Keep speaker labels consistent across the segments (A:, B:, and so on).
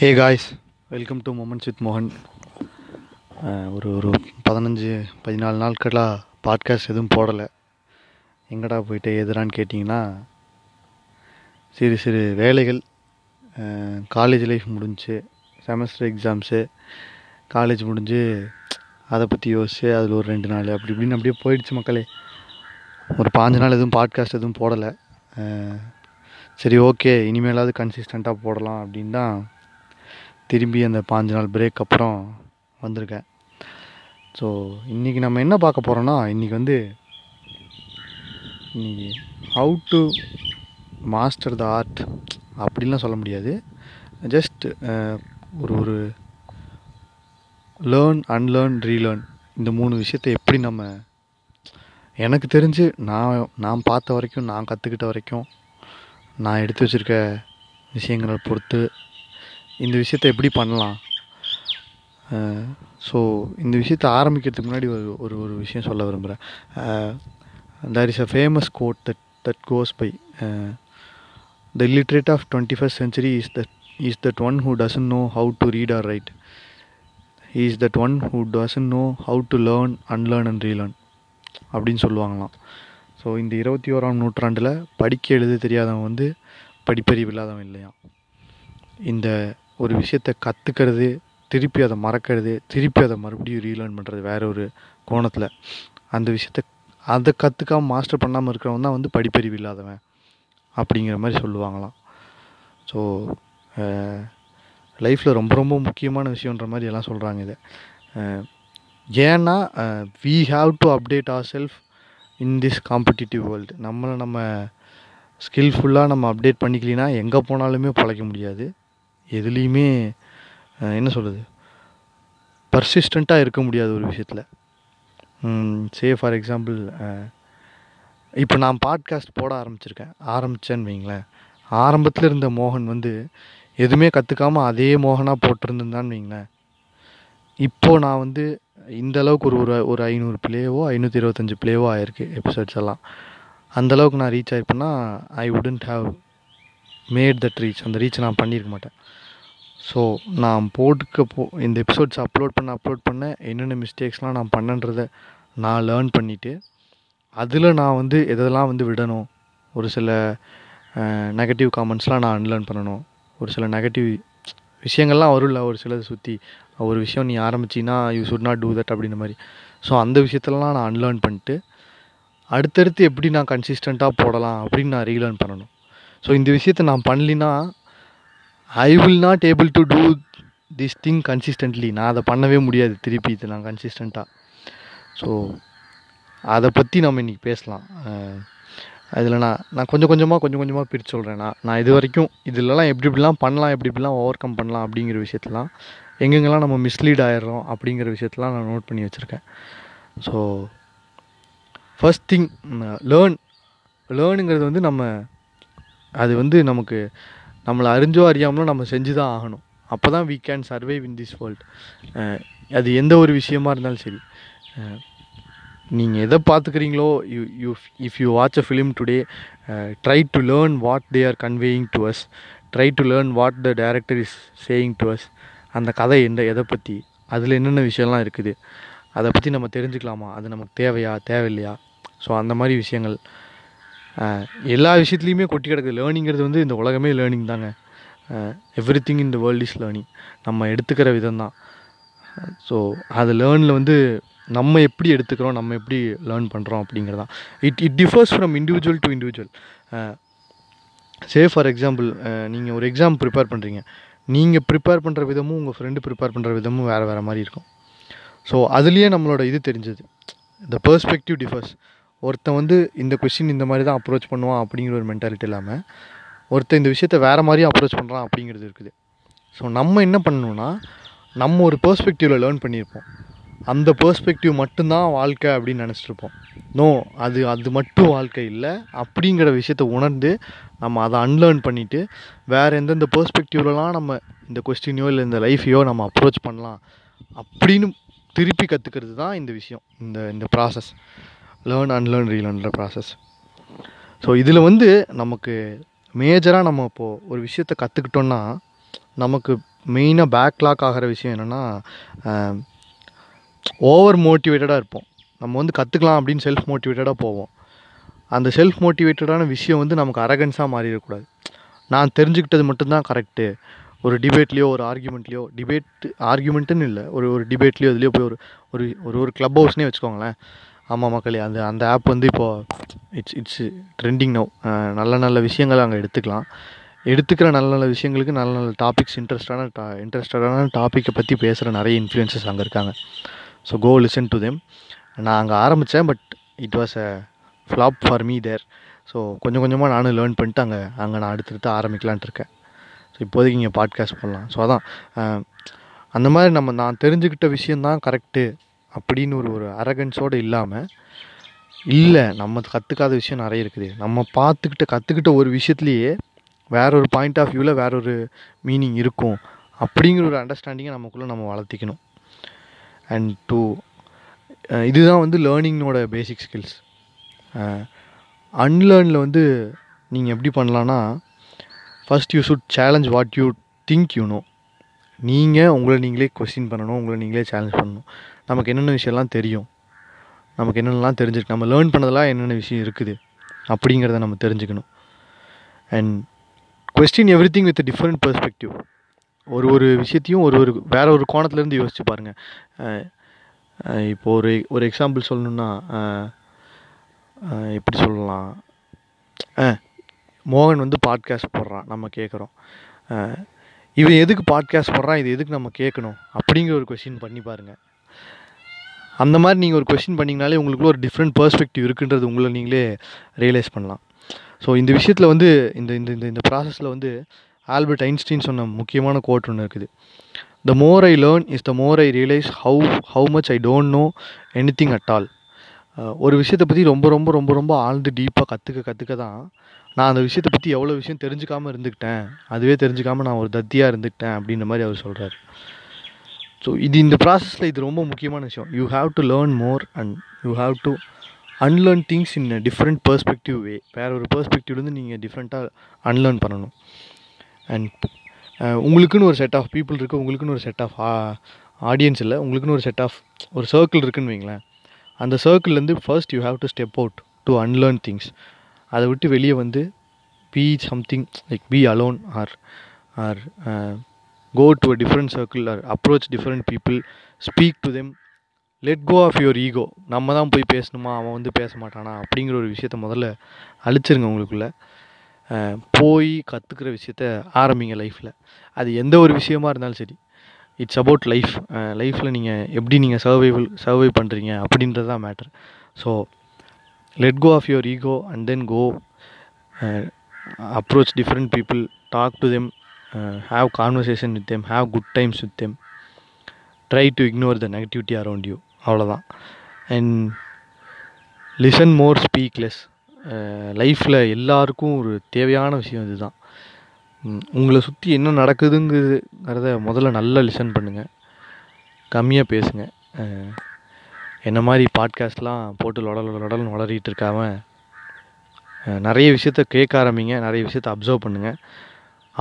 A: hey guys welcome to moments Sid மோகன் ஒரு ஒரு பதினஞ்சு பதினாலு நாட்களாக பாட்காஸ்ட் எதுவும் போடலை எங்கடா போயிட்டு எதுரான்னு கேட்டிங்கன்னா சிறு சிறு வேலைகள் காலேஜ் லைஃப் முடிஞ்சு செமஸ்டர் எக்ஸாம்ஸு காலேஜ் முடிஞ்சு அதை பற்றி யோசிச்சு அதில் ஒரு ரெண்டு நாள் அப்படி இப்படின்னு அப்படியே போயிடுச்சு மக்களே ஒரு பாஞ்சு நாள் எதுவும் பாட்காஸ்ட் எதுவும் போடலை சரி ஓகே இனிமேலாவது கன்சிஸ்டண்ட்டாக போடலாம் அப்படின் தான் திரும்பி அந்த பாஞ்சு நாள் பிரேக் அப்புறம் வந்திருக்கேன் ஸோ இன்றைக்கி நம்ம என்ன பார்க்க போகிறோன்னா இன்றைக்கி வந்து இன்றைக்கி how to master the art அப்படின்லாம் சொல்ல முடியாது ஜஸ்ட் ஒரு ஒரு லேர்ன் அன்லேர்ன் ரீலேர்ன் இந்த மூணு விஷயத்தை எப்படி நம்ம எனக்கு தெரிஞ்சு நான் நான் பார்த்த வரைக்கும் நான் கற்றுக்கிட்ட வரைக்கும் நான் எடுத்து வச்சுருக்க விஷயங்களை பொறுத்து இந்த விஷயத்த எப்படி பண்ணலாம் ஸோ இந்த விஷயத்த ஆரம்பிக்கிறதுக்கு முன்னாடி ஒரு ஒரு ஒரு விஷயம் சொல்ல விரும்புகிறேன் there is a famous quote that that goes by the literate of twenty first century is that is that one who doesn't know how to read or write is that one who doesn't know how to learn unlearn and relearn அப்படின்னு சொல்லுவாங்களாம் so இந்த இருபத்தி ஓராம் நூற்றாண்டில் படிக்க எழுத தெரியாதவன் வந்து படிப்பறிவு இல்லாதவன் இல்லையா இந்த ஒரு விஷயத்தை கற்றுக்கிறது திருப்பி அதை மறக்கிறது திருப்பி அதை மறுபடியும் ரீலேர்ன் பண்ணுறது வேற ஒரு கோணத்தில் அந்த விஷயத்த அதை கற்றுக்காம மாஸ்டர் பண்ணாமல் இருக்கிறவன் தான் வந்து படிப்பறிவு இல்லாதவன் அப்படிங்கிற மாதிரி சொல்லுவாங்களாம் ஸோ லைஃப்பில் ரொம்ப ரொம்ப முக்கியமான விஷயன்ற மாதிரி எல்லாம் சொல்கிறாங்க இதை ஏன்னா we have to update our self in this competitive world நம்மளை நம்ம ஸ்கில்ஃபுல்லாக நம்ம அப்டேட் பண்ணிக்கலாம் எங்கே போனாலுமே பழைக்க முடியாது எதுலேயுமே என்ன சொல்கிறது பர்சிஸ்டண்ட்டாக இருக்க முடியாது ஒரு விஷயத்தில் சே ஃபார் எக்ஸாம்பிள் இப்போ நான் பாட்காஸ்ட் போட ஆரம்பிச்சிருக்கேன் ஆரம்பித்தேன்னு வைங்களேன் ஆரம்பத்தில் இருந்த மோகன் வந்து எதுவுமே கற்றுக்காமல் அதே மோகனாக போட்டிருந்தான்னு வைங்களேன் இப்போது நான் வந்து இந்த அளவுக்கு ஒரு ஒரு ஒரு ஐநூறு பிளேவோ ஐநூற்றி இருபத்தஞ்சி பிளேவோ ஆயிருக்கு எபிசோட்ஸ் எல்லாம் அந்தளவுக்கு நான் ரீச் ஆயிருப்பேன்னா I wouldn't have made that reach அந்த ரீச் நான் பண்ணியிருக்க மாட்டேன் ஸோ நான் போட்டுக்க போ இந்த எபிசோட்ஸ் அப்லோட் பண்ண அப்லோட் பண்ண என்னென்ன மிஸ்டேக்ஸ்லாம் நான் பண்ணன்றதை நான் லேர்ன் பண்ணிவிட்டு அதில் நான் வந்து எதெல்லாம் வந்து விடணும் ஒரு சில நெகட்டிவ் காமெண்ட்ஸ்லாம் நான் அன்லேர்ன் பண்ணணும் ஒரு சில நெகட்டிவ் விஷயங்கள்லாம் வரும்ல ஒரு சிலதை சுற்றி ஒரு விஷயம் நீ ஆரம்பிச்சின்னா you should not do that அப்படின்ற மாதிரி ஸோ அந்த விஷயத்தெல்லாம் நான் அன்லேர்ன் பண்ணிட்டு அடுத்தடுத்து எப்படி நான் கன்சிஸ்டண்ட்டாக போடலாம் அப்படின்னு நான் ரீலேர்ன் பண்ணணும் ஸோ இந்த விஷயத்த நான் பண்ணலின்னா I will not able to do this thing consistently நான் அதை பண்ணவே முடியாது திருப்பி இது நான் கன்சிஸ்டண்ட்டாக ஸோ அதை பற்றி நம்ம இன்றைக்கி பேசலாம் அதில் நான் நான் கொஞ்சம் கொஞ்சமாக கொஞ்சம் கொஞ்சமாக பிரித்து சொல்கிறேன் நான் நான் இது வரைக்கும் இதிலலாம் எப்படி இப்படிலாம் பண்ணலாம் எப்படி இப்படிலாம் ஓவர் கம் பண்ணலாம் அப்படிங்கிற விஷயத்தெலாம் எங்கெங்கெல்லாம் நம்ம மிஸ்லீட் ஆயிடுறோம் அப்படிங்கிற விஷயத்தெலாம் நான் நோட் பண்ணி வச்சுருக்கேன் ஸோ ஃபஸ்ட் திங் லேர்ன் லேர்னுங்கிறது வந்து நம்ம அது வந்து நமக்கு நம்மளை அறிஞ்சோ அறியாமலோ நம்ம செஞ்சு தான் ஆகணும் அப்போ தான் we can survive in this world அது எந்த ஒரு விஷயமா இருந்தாலும் சரி நீங்கள் எதை பார்த்துக்கிறீங்களோ you you if you watch a film today try to learn what they are conveying to us try to learn what the director is saying to us அந்த கதை எந்த எதை பற்றி அதில் என்னென்ன விஷயம்லாம் இருக்குது அதை பற்றி நம்ம தெரிஞ்சுக்கலாமா அது நமக்கு தேவையா தேவையில்லையா ஸோ அந்த மாதிரி விஷயங்கள் எல்லா விஷயத்துலையுமே கொட்டி கிடக்குது லேர்னிங்கிறது வந்து இந்த உலகமே லேர்னிங் தாங்க everything in the world is learning நம்ம எடுத்துக்கிற விதம் தான் ஸோ அது லேர்னில் வந்து நம்ம எப்படி எடுத்துக்கிறோம் நம்ம எப்படி லேர்ன் பண்ணுறோம் அப்படிங்கிறது தான் it it differs from individual to individual say for example நீங்கள் ஒரு எக்ஸாம் ப்ரிப்பேர் பண்ணுறீங்க நீங்கள் ப்ரிப்பேர் பண்ணுற விதமும் உங்கள் ஃப்ரெண்டு ப்ரிப்பேர் பண்ணுற விதமும் வேறு வேறு மாதிரி இருக்கும் ஸோ அதுலேயே நம்மளோட இது தெரிஞ்சது த பர்ஸ்பெக்டிவ் டிஃபர்ஸ் ஒருத்தன் வந்து இந்த கொஷின் இந்த மாதிரி தான் அப்ரோச் பண்ணுவான் அப்படிங்கிற ஒரு மென்டாலிட்டி இல்லாமல் ஒருத்தன் இந்த விஷயத்த வேறு மாதிரியும் அப்ரோச் பண்ணுறான் அப்படிங்கிறது இருக்குது ஸோ நம்ம என்ன பண்ணணும்னா நம்ம ஒரு பெர்ஸ்பெக்டிவில் லேர்ன் பண்ணியிருப்போம் அந்த பர்ஸ்பெக்டிவ் மட்டும்தான் வாழ்க்கை அப்படின்னு நினச்சிட்ருப்போம் நோ அது அது மட்டும் வாழ்க்கை இல்லை அப்படிங்கிற விஷயத்த உணர்ந்து நம்ம அதை அன்லேர்ன் பண்ணிவிட்டு வேறு எந்தெந்த பர்ஸ்பெக்டிவ்லலாம் நம்ம இந்த கொஸ்டினையோ இல்லை இந்த லைஃப்பையோ நம்ம அப்ரோச் பண்ணலாம் அப்படின்னு திருப்பி கற்றுக்கிறது தான் இந்த விஷயம் இந்த இந்த ப்ராசஸ் லேர்ன் அன்லேர்ன் ரீலேர்ன்ற ப்ராசஸ் ஸோ இதில் வந்து நமக்கு மேஜராக நம்ம இப்போது ஒரு விஷயத்த கற்றுக்கிட்டோன்னா நமக்கு மெயினாக பேக்லாக் ஆகிற விஷயம் என்னென்னா ஓவர் மோட்டிவேட்டடாக இருப்போம் நம்ம வந்து கற்றுக்கலாம் அப்படின்னு செல்ஃப் மோட்டிவேட்டடாக போவோம் அந்த செல்ஃப் மோட்டிவேட்டடான விஷயம் வந்து நமக்கு அரகன்ஸாக மாறிடக்கூடாது நான் தெரிஞ்சுக்கிட்டது மட்டும்தான் கரெக்டு ஒரு டிபேட்லேயோ ஒரு ஆர்குமெண்ட்லேயோ டிபேட் ஆர்குமெண்ட்டுன்னு இல்லை ஒரு ஒரு டிபேட்லேயோ இதுலேயோ போய் ஒரு ஒரு ஒரு ஒரு கிளப் ஹவுஸ்னே வச்சுக்கோங்களேன் ஆமாம் மக்களே அந்த அந்த ஆப் வந்து இப்போது இட்ஸ் இட்ஸ் ட்ரெண்டிங் நோ நல்ல நல்ல விஷயங்களை அங்கே எடுத்துக்கலாம் எடுத்துக்கிற நல்ல நல்ல விஷயங்களுக்கு நல்ல நல்ல டாபிக்ஸ் இன்ட்ரெஸ்டான டா இன்ட்ரெஸ்டடான டாப்பிக்கை பற்றி பேசுகிற நிறைய இன்ஃப்ளூயன்சஸ் அங்கே இருக்காங்க so go listen to them நான் அங்கே ஆரம்பித்தேன் but it was a flop for me there so கொஞ்சம் கொஞ்சமாக நானும் லேர்ன் பண்ணிட்டு அங்கே அங்கே நான் அடுத்தடுத்து ஆரம்பிக்கலான்ட்டு இருக்கேன் ஸோ இப்போதைக்கு இங்கே பாட்காஸ்ட் பண்ணலாம் ஸோ அதான் அந்த மாதிரி நம்ம நான் தெரிஞ்சுக்கிட்ட விஷயந்தான் கரெக்டு அப்படின்னு ஒரு ஒரு அரகன்ஸோடு இல்லாமல் இல்லை நம்ம கற்றுக்காத விஷயம் நிறைய இருக்குது நம்ம பார்த்துக்கிட்ட கற்றுக்கிட்ட ஒரு விஷயத்துலேயே வேற ஒரு பாயிண்ட் ஆஃப் வியூவில் வேற ஒரு மீனிங் இருக்கும் அப்படிங்கிற ஒரு அண்டர்ஸ்டாண்டிங்கை நமக்குள்ளே நம்ம வளர்த்திக்கணும் அண்ட் டூ இதுதான் வந்து லேர்னிங்னோட பேசிக் ஸ்கில்ஸ் அன்லேர்னில் வந்து நீங்கள் எப்படி பண்ணலான்னா first you should challenge what you think you know நீங்கள் உங்களை நீங்களே கொஸ்டின் பண்ணணும் உங்களை நீங்களே சேலஞ்ச் பண்ணணும் நமக்கு என்னென்ன விஷயம்லாம் தெரியும் நமக்கு என்னென்னலாம் தெரிஞ்சிருக்கு நம்ம லேர்ன் பண்ணதெல்லாம் என்னென்ன விஷயம் இருக்குது அப்படிங்கிறத நம்ம தெரிஞ்சுக்கணும் and question everything with different perspective ஒரு ஒரு விஷயத்தையும் ஒரு ஒரு வேறு ஒரு கோணத்துலேருந்து யோசிச்சு பாருங்கள் இப்போ ஒரு ஒரு எக்ஸாம்பிள் சொல்லணுன்னா எப்படி சொல்லலாம் மோகன் வந்து பாட்காஸ்ட் போடுறான் நம்ம கேட்குறோம் இவன் எதுக்கு பாட்காஸ்ட் போடுறான் இது எதுக்கு நம்ம கேட்கணும் அப்படிங்கிற ஒரு கொஷின் பண்ணி பாருங்கள் அந்த மாதிரி நீங்கள் ஒரு கொஷின் பண்ணிங்கனாலே உங்களுக்குள்ள ஒரு டிஃப்ரெண்ட் பெர்ஸ்பெக்டிவ் இருக்குன்றது உங்களை நீங்களே ரியலைஸ் பண்ணலாம் ஸோ இந்த விஷயத்தில் வந்து இந்த இந்த இந்த இந்த ப்ராசஸில் வந்து ஆல்பர்ட் ஐன்ஸ்டீன் சொன்ன முக்கியமான கோட் ஒன்று இருக்குது the more I learn is the more I realize how how much I don't know anything at all ஒரு விஷயத்தை பற்றி ரொம்ப ரொம்ப ரொம்ப ரொம்ப ஆழ்ந்து டீப்பாக கற்றுக்க கற்றுக்க தான் நான் அந்த விஷயத்தை பற்றி எவ்வளோ விஷயம் தெரிஞ்சுக்காமல் இருந்துக்கிட்டேன் அதுவே தெரிஞ்சுக்காமல் நான் ஒரு தத்தியாக இருந்துக்கிட்டேன் அப்படின்ற மாதிரி அவர் சொல்கிறார் ஸோ இது இந்த ப்ராசஸில் இது ரொம்ப முக்கியமான விஷயம் you have to learn more and you have to unlearn things in a different perspective way வேறு ஒரு பர்ஸ்பெக்டிவ்லேருந்து நீங்கள் டிஃப்ரெண்ட்டாக அன்லேர்ன் பண்ணணும் அண்ட் உங்களுக்குன்னு ஒரு செட் ஆஃப் பீப்புள் இருக்குது உங்களுக்குன்னு ஒரு செட் ஆஃப் ஆடியன்ஸ் இல்லை உங்களுக்குன்னு ஒரு செட் ஆஃப் ஒரு சர்க்கிள் இருக்குன்னு வைங்களேன் அந்த சர்க்கிள்லேருந்து first you have to step out to unlearn things அதை விட்டு வெளியே வந்து be something like be alone or or go to a different circle or approach different people speak to them let go of your ego நம்ம தான் போய் பேசணுமா அவன் வந்து பேச மாட்டானா அப்படிங்கிற ஒரு விஷயத்த முதல்ல அழிச்சிருங்க உங்களுக்குள்ளே போய் கற்றுக்கிற விஷயத்த ஆரம்பிங்க லைஃப்பில் அது எந்த ஒரு விஷயமா இருந்தாலும் சரி இட்ஸ் அபவுட் லைஃப் லைஃப்பில் நீங்கள் எப்படி நீங்கள் சர்வைவல் சர்வை பண்ணுறீங்க அப்படின்றது தான் matter so let go of your ego and then go approach different people talk to them have conversation with them have good times with them try to ignore the negativity around you அவ்வளோதான் and listen more speak லைஃப்பில் எல்லாருக்கும் ஒரு தேவையான விஷயம் இதுதான் உங்களை சுற்றி என்ன நடக்குதுங்கிறத முதல்ல நல்லா லிசன் பண்ணுங்கள் கம்மியாக பேசுங்க uh, என்ன மாதிரி பாட்காஸ்ட்லாம் போட்டு லொடல் லொடல்னு வளரிகிட்டு இருக்காமல் uh, நிறைய விஷயத்த கேட்க ஆரம்பிங்க நிறைய விஷயத்த அப்சர்வ் பண்ணுங்கள்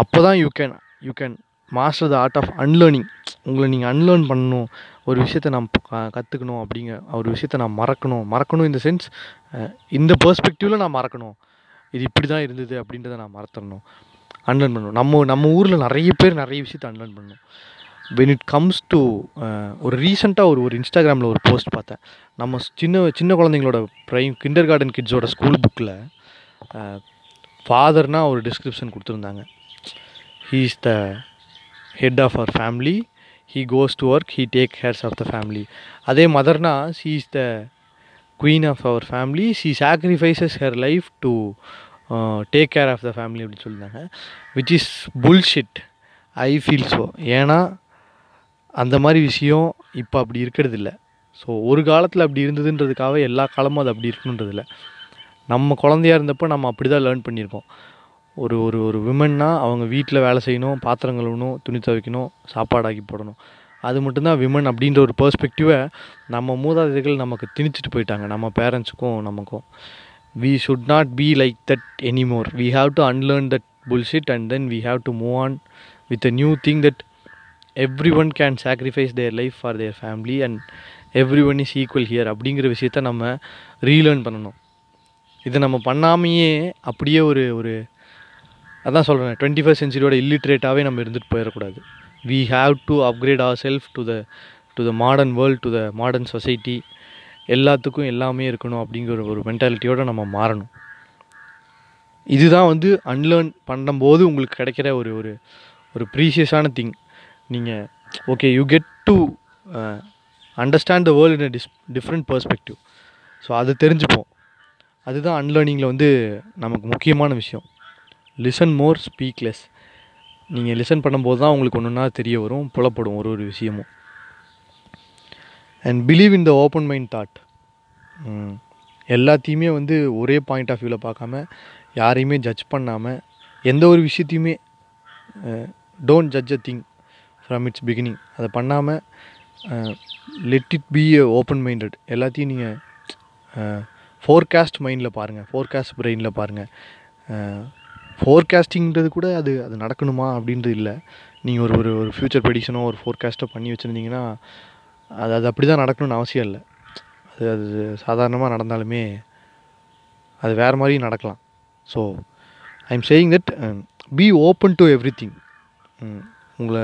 A: அப்போ தான் you can you can master the art of unlearning உங்களை நீங்கள் அன்லேர்ன் பண்ணணும் ஒரு விஷயத்தை நாம் கற்றுக்கணும் அப்படிங்க ஒரு விஷயத்தை நான் மறக்கணும் மறக்கணும் இந்த சென்ஸ் இந்த பெர்ஸ்பெக்டிவில் நான் மறக்கணும் இது இப்படி தான் இருந்தது அப்படின்றத நான் மறத்தணும் அன்லேர்ன் பண்ணணும் நம்ம நம்ம ஊரில் நிறைய பேர் நிறைய விஷயத்தை அன்லேர்ன் பண்ணணும் வென் இட் கம்ஸ் டு ஒரு ரீசெண்டாக ஒரு ஒரு இன்ஸ்டாகிராமில் ஒரு போஸ்ட் பார்த்தேன் நம்ம சின்ன சின்ன குழந்தைங்களோட ப்ரைம் கிண்டர் கார்டன் கிட்ஸோட ஸ்கூல் புக்கில் ஃபாதர்னால் ஒரு டிஸ்கிரிப்ஷன் கொடுத்துருந்தாங்க he is the head of our family he goes to work he take cares of the family அதே மதர்னா she is the queen of our family she sacrifices her life to take care of the family அப்படின்னு சொல்லியிருந்தாங்க which is bullshit I feel so ஏன்னா அந்த மாதிரி விஷயம் இப்போ அப்படி இருக்கிறதில்ல ஸோ ஒரு காலத்தில் அப்படி இருந்ததுன்றதுக்காக எல்லா காலமும் அது அப்படி இருக்குன்றதில்ல நம்ம குழந்தையாக இருந்தப்போ நம்ம அப்படி தான் லேர்ன் பண்ணியிருக்கோம் ஒரு ஒரு ஒரு விமன்னா அவங்க வீட்டில் வேலை செய்யணும் பாத்திரம் கழுவணும் துணி துவைக்கணும் சாப்பாடாக்கி போடணும் அது மட்டும்தான் விமன் அப்படின்ற ஒரு பெர்ஸ்பெக்டிவை நம்ம மூதாதைகள் நமக்கு திணிச்சிட்டு போயிட்டாங்க நம்ம பேரண்ட்ஸுக்கும் நமக்கும் we should not be like that anymore we have to unlearn that bullshit and then we have to move on with a new thing that everyone can sacrifice their life for their family and everyone is equal here அப்படிங்கிற விஷயத்த நம்ம relearn பண்ணணும் இதை நம்ம பண்ணாமையே அப்படியே ஒரு ஒரு அதான் சொல்கிறேன் டுவெண்ட்டி ஃபஸ்ட் சென்ச்சுரியோட இல்லிட்ரேட்டாகவே நம்ம இருந்துட்டு போயிடக்கூடாது we have to upgrade our self to the to the modern world to the modern society எல்லாத்துக்கும் எல்லாமே இருக்கணும் அப்படிங்கிற ஒரு மென்டாலிட்டியோடு நம்ம மாறணும் இதுதான் வந்து அன்லேர்ன் பண்ணும்போது உங்களுக்கு கிடைக்கிற ஒரு ஒரு ஒரு ப்ரீஷியஸான திங் நீங்கள் okay you get to understand the world in this different perspective so அது தெரிஞ்சுப்போம் அதுதான் அன்லேர்னிங்கில் வந்து நமக்கு முக்கியமான விஷயம் லிசன் மோர் ஸ்பீக்லெஸ் நீங்கள் லிசன் பண்ணும்போது தான் உங்களுக்கு ஒன்றுனா தெரிய வரும் புலப்படும் ஒரு ஒரு விஷயமும் and believe in the open mind thought எல்லாத்தையுமே வந்து ஒரே பாயிண்ட் ஆஃப் வியூவில் பார்க்காம யாரையுமே ஜட்ஜ் பண்ணாமல் எந்த ஒரு விஷயத்தையுமே don't judge a thing from its beginning அதை பண்ணாமல் let it be a open minded எல்லாத்தையும் நீங்கள் ஃபோர்காஸ்ட் மைண்டில் பாருங்கள் ஃபோர்காஸ்ட் பிரெயினில் பாருங்கள் ஃபோர்காஸ்டிங்கிறது கூட அது அது நடக்கணுமா அப்படின்றது இல்லை நீங்கள் ஒரு ஒரு ஒரு ஃப்யூச்சர் ப்ரெடிக்ஷனோ ஒரு ஃபோர்காஸ்ட்டோ பண்ணி வச்சுருந்தீங்கன்னா அது அது அப்படி தான் நடக்கணும்னு அவசியம் இல்லை அது அது சாதாரணமாக நடந்தாலுமே அது வேறு மாதிரியும் நடக்கலாம் so I am saying that be open to everything உங்களை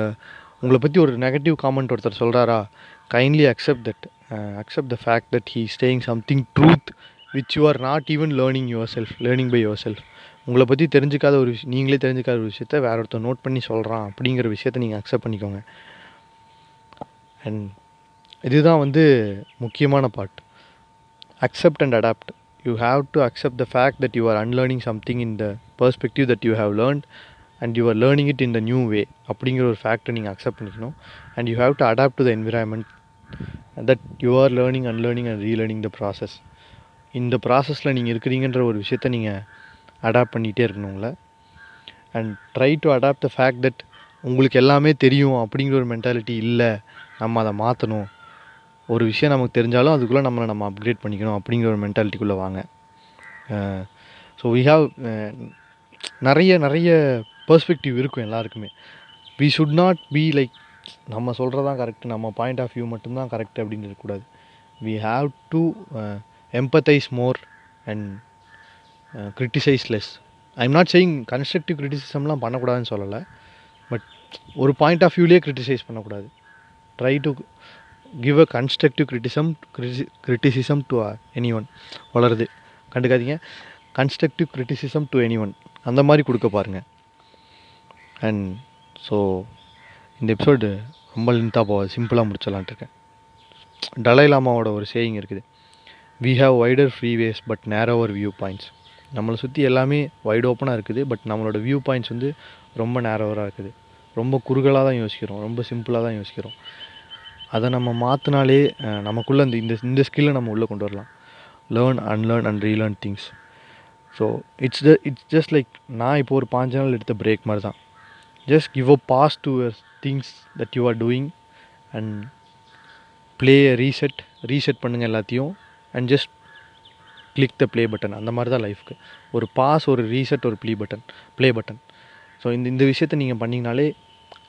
A: உங்களை பற்றி ஒரு நெகட்டிவ் காமெண்ட் ஒருத்தர் சொல்கிறாரா kindly accept that accept the fact that he staying something truth which you are not even learning yourself learning by yourself உங்களை பற்றி தெரிஞ்சிக்காத ஒரு விஷயம் நீங்களே தெரிஞ்சிக்காத ஒரு விஷயத்த வேற ஒருத்தர் நோட் பண்ணி சொல்கிறான் அப்படிங்கிற விஷயத்த நீங்கள் அக்செப்ட் பண்ணிக்கோங்க அண்ட் இதுதான் வந்து முக்கியமான part accept and adapt you have to accept the fact that you are unlearning something in the perspective that you have learned and you are learning it in the new way அப்படிங்கிற ஒரு ஃபேக்டை நீங்கள் accept பண்ணிக்கணும் and you have to adapt to the environment that you are learning unlearning and relearning the process இந்த ப்ராசஸில் நீங்கள் இருக்கிறீங்கன்ற ஒரு விஷயத்த நீங்கள் அடாப்ட் பண்ணிகிட்டே இருக்கணுங்கள and try to adapt the fact that உங்களுக்கு எல்லாமே தெரியும் அப்படிங்கிற ஒரு மென்டாலிட்டி இல்லை நம்ம அதை மாற்றணும் ஒரு விஷயம் நமக்கு தெரிஞ்சாலும் அதுக்குள்ளே நம்மளை நம்ம அப்கிரேட் பண்ணிக்கணும் அப்படிங்கிற ஒரு மென்டாலிட்டிக்குள்ளே வாங்க ஸோ வி ஹாவ் நிறைய நிறைய பர்ஸ்பெக்டிவ் இருக்கும் எல்லாருக்குமே we should not be like நம்ம சொல்கிறதான் கரெக்ட் நம்ம பாயிண்ட் ஆஃப் வியூ மட்டும்தான் கரெக்ட் அப்படின்னு இருக்கக்கூடாது we have to empathize more and uh, criticize less I'm not saying constructive கிரிட்டிசிசம்லாம் பண்ணக்கூடாதுன்னு சொல்லலை பட் ஒரு பாயிண்ட் ஆஃப் வியூலேயே கிரிட்டிசைஸ் பண்ணக்கூடாது try to give a constructive criticism criticism to anyone வளருது கண்டுக்காதீங்க constructive criticism to anyone அந்த மாதிரி கொடுக்க பாருங்கள் அண்ட் ஸோ இந்த எபிசோடு ரொம்ப லென்த்தாக போக சிம்பிளாக முடிச்சலான்ட்டு இருக்கேன் டலை லாமாவோட ஒரு சேயிங் இருக்குது we have wider freeways but narrower viewpoints நம்மளை சுற்றி எல்லாமே வைட் ஓப்பனாக இருக்குது பட் நம்மளோட வியூ பாயிண்ட்ஸ் வந்து ரொம்ப நேரோவராக இருக்குது ரொம்ப குறுகலாக தான் யோசிக்கிறோம் ரொம்ப சிம்பிளாக தான் யோசிக்கிறோம் அதை நம்ம மாற்றினாலே நமக்குள்ளே இந்த இந்த இந்த ஸ்கில்லை நம்ம உள்ளே கொண்டு வரலாம் learn unlearn and relearn things so it's the it's just like நான் இப்போ ஒரு பாஞ்சு நாள் எடுத்த பிரேக் மாதிரி தான் just give a pause to your things that you are doing and play reset reset பண்ணுங்கள் எல்லாத்தையும் and just click the play button அந்த மாதிரி தான் லைஃப்க்கு ஒரு பாஸ் ஒரு ரீசெட் ஒரு ப்ளீ பட்டன் ப்ளே பட்டன் ஸோ இந்த இந்த விஷயத்தை நீங்கள் பண்ணிங்கனாலே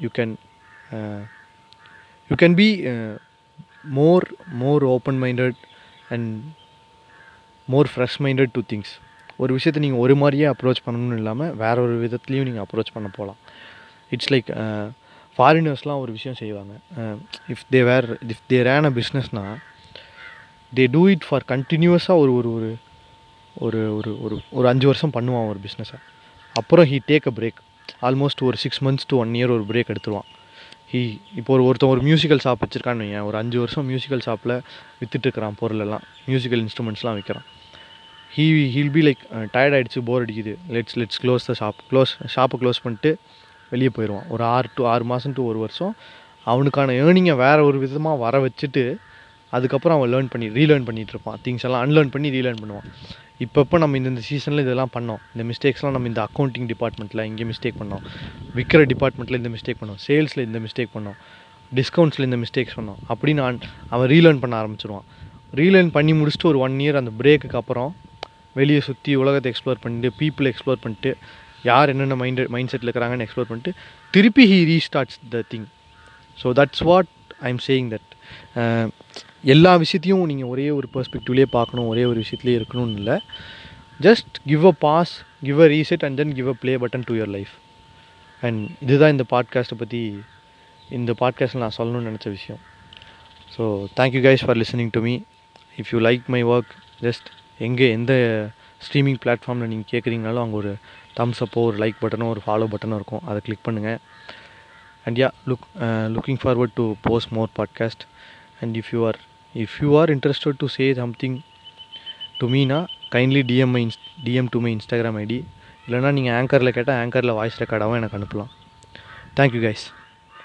A: you can you can be more more open minded and more fresh minded to things ஒரு விஷயத்தை நீங்கள் ஒரு மாதிரியே அப்ரோச் பண்ணணும்னு இல்லாமல் வேற ஒரு விதத்துலேயும் நீங்கள் அப்ரோச் பண்ண போகலாம் இட்ஸ் லைக் ஃபாரினர்ஸ்லாம் ஒரு விஷயம் செய்வாங்க if they were if they ran a பிஸ்னஸ்னால் தே டூ இட் ஃபார் கண்டினியூஸாக ஒரு ஒரு ஒரு ஒரு ஒரு ஒரு ஒரு அஞ்சு வருஷம் பண்ணுவான் ஒரு பிஸ்னஸை அப்புறம் he take a break almost ஒரு six months to one year ஒரு பிரேக் எடுத்துருவான் ஹீ இப்போ ஒரு ஒருத்தன் ஒரு மியூசிக்கல் ஷாப் வச்சுருக்கான்னு வையன் ஒரு அஞ்சு வருஷம் மியூசிக்கல் ஷாப்பில் விற்றுட்டுருக்கிறான் பொருளெல்லாம் மியூசிக்கல் இன்ஸ்ட்ருமெண்ட்ஸ்லாம் விற்கிறான் he he'll be like tired ஆகிடுச்சு போர் அடிக்குது let's let's close the shop close ஷாப்பை க்ளோஸ் பண்ணிட்டு வெளியே போயிடுவான் ஒரு ஆறு டு ஆறு மாதம் டு ஒரு வருஷம் அவனுக்கான ஏர்னிங்கை வேறு ஒரு விதமாக வர வச்சுட்டு அதுக்கப்புறம் அவன் லேர்ன் பண்ணி ரீலேர்ன் பண்ணிகிட்டு இருப்பான் திங்ஸ் எல்லாம் அன்லேர்ன் பண்ணி ரீலேர்ன் பண்ணுவான் இப்பப்போ நம்ம இந்த சீசனில் இதெல்லாம் பண்ணோம் இந்த மிஸ்டேக்ஸ்லாம் நம்ம இந்த அக்கௌண்டிங் டிபார்ட்மெண்ட்டில் இங்கே மிஸ்டேக் பண்ணோம் விற்கிற டிபார்ட்மெண்ட்டில் இந்த மிஸ்டேக் பண்ணோம் சேல்ஸில் இந்த மிஸ்டேக் பண்ணோம் டிஸ்கவுண்ட்ஸில் இந்த மிஸ்டேக்ஸ் பண்ணோம் அப்படின்னு அவன் ரீலேர்ன் பண்ண ஆரம்பிச்சிருவான் ரீலேர்ன் பண்ணி முடிச்சுட்டு ஒரு ஒன் இயர் அந்த பிரேக்குக்கு அப்புறம் வெளியே சுற்றி உலகத்தை எக்ஸ்ப்ளோர் பண்ணிட்டு பீப்புளை எக்ஸ்ப்ளோர் பண்ணிட்டு யார் என்னென்ன மைண்ட் மைண்ட் செட்டில் இருக்கிறாங்கன்னு எக்ஸ்ப்ளோர் பண்ணிட்டு திருப்பி he restarts the thing so that's what I am saying that எல்லா விஷயத்தையும் நீங்கள் ஒரே ஒரு பெர்ஸ்பெக்டிவ்லேயே பார்க்கணும் ஒரே ஒரு விஷயத்துலேயே இருக்கணும்னு இல்லை just give a pause give a reset and then give a play button to your life and இதுதான் இந்த பாட்காஸ்ட்டை பற்றி இந்த பாட்காஸ்ட்டில் நான் சொல்லணும்னு நினச்ச விஷயம் so thank you guys for listening to me if you like my work just எங்கே எந்த ஸ்ட்ரீமிங் பிளாட்ஃபார்மில் நீங்கள் கேட்குறீங்கனாலும் அங்கே ஒரு தம்ஸ் அப்போ ஒரு லைக் பட்டனோ ஒரு ஃபாலோ பட்டனோ இருக்கும் அதை கிளிக் பண்ணுங்கள் and yeah look looking forward to post more podcast and if you are if you are interested to say something to me na kindly dm my dm to my instagram id இல்லைன்னா நீங்கள் ஆங்கரில் கேட்டால் ஆங்கரில் voice ரெக்கார்டாகவும் எனக்கு அனுப்பலாம் thank you guys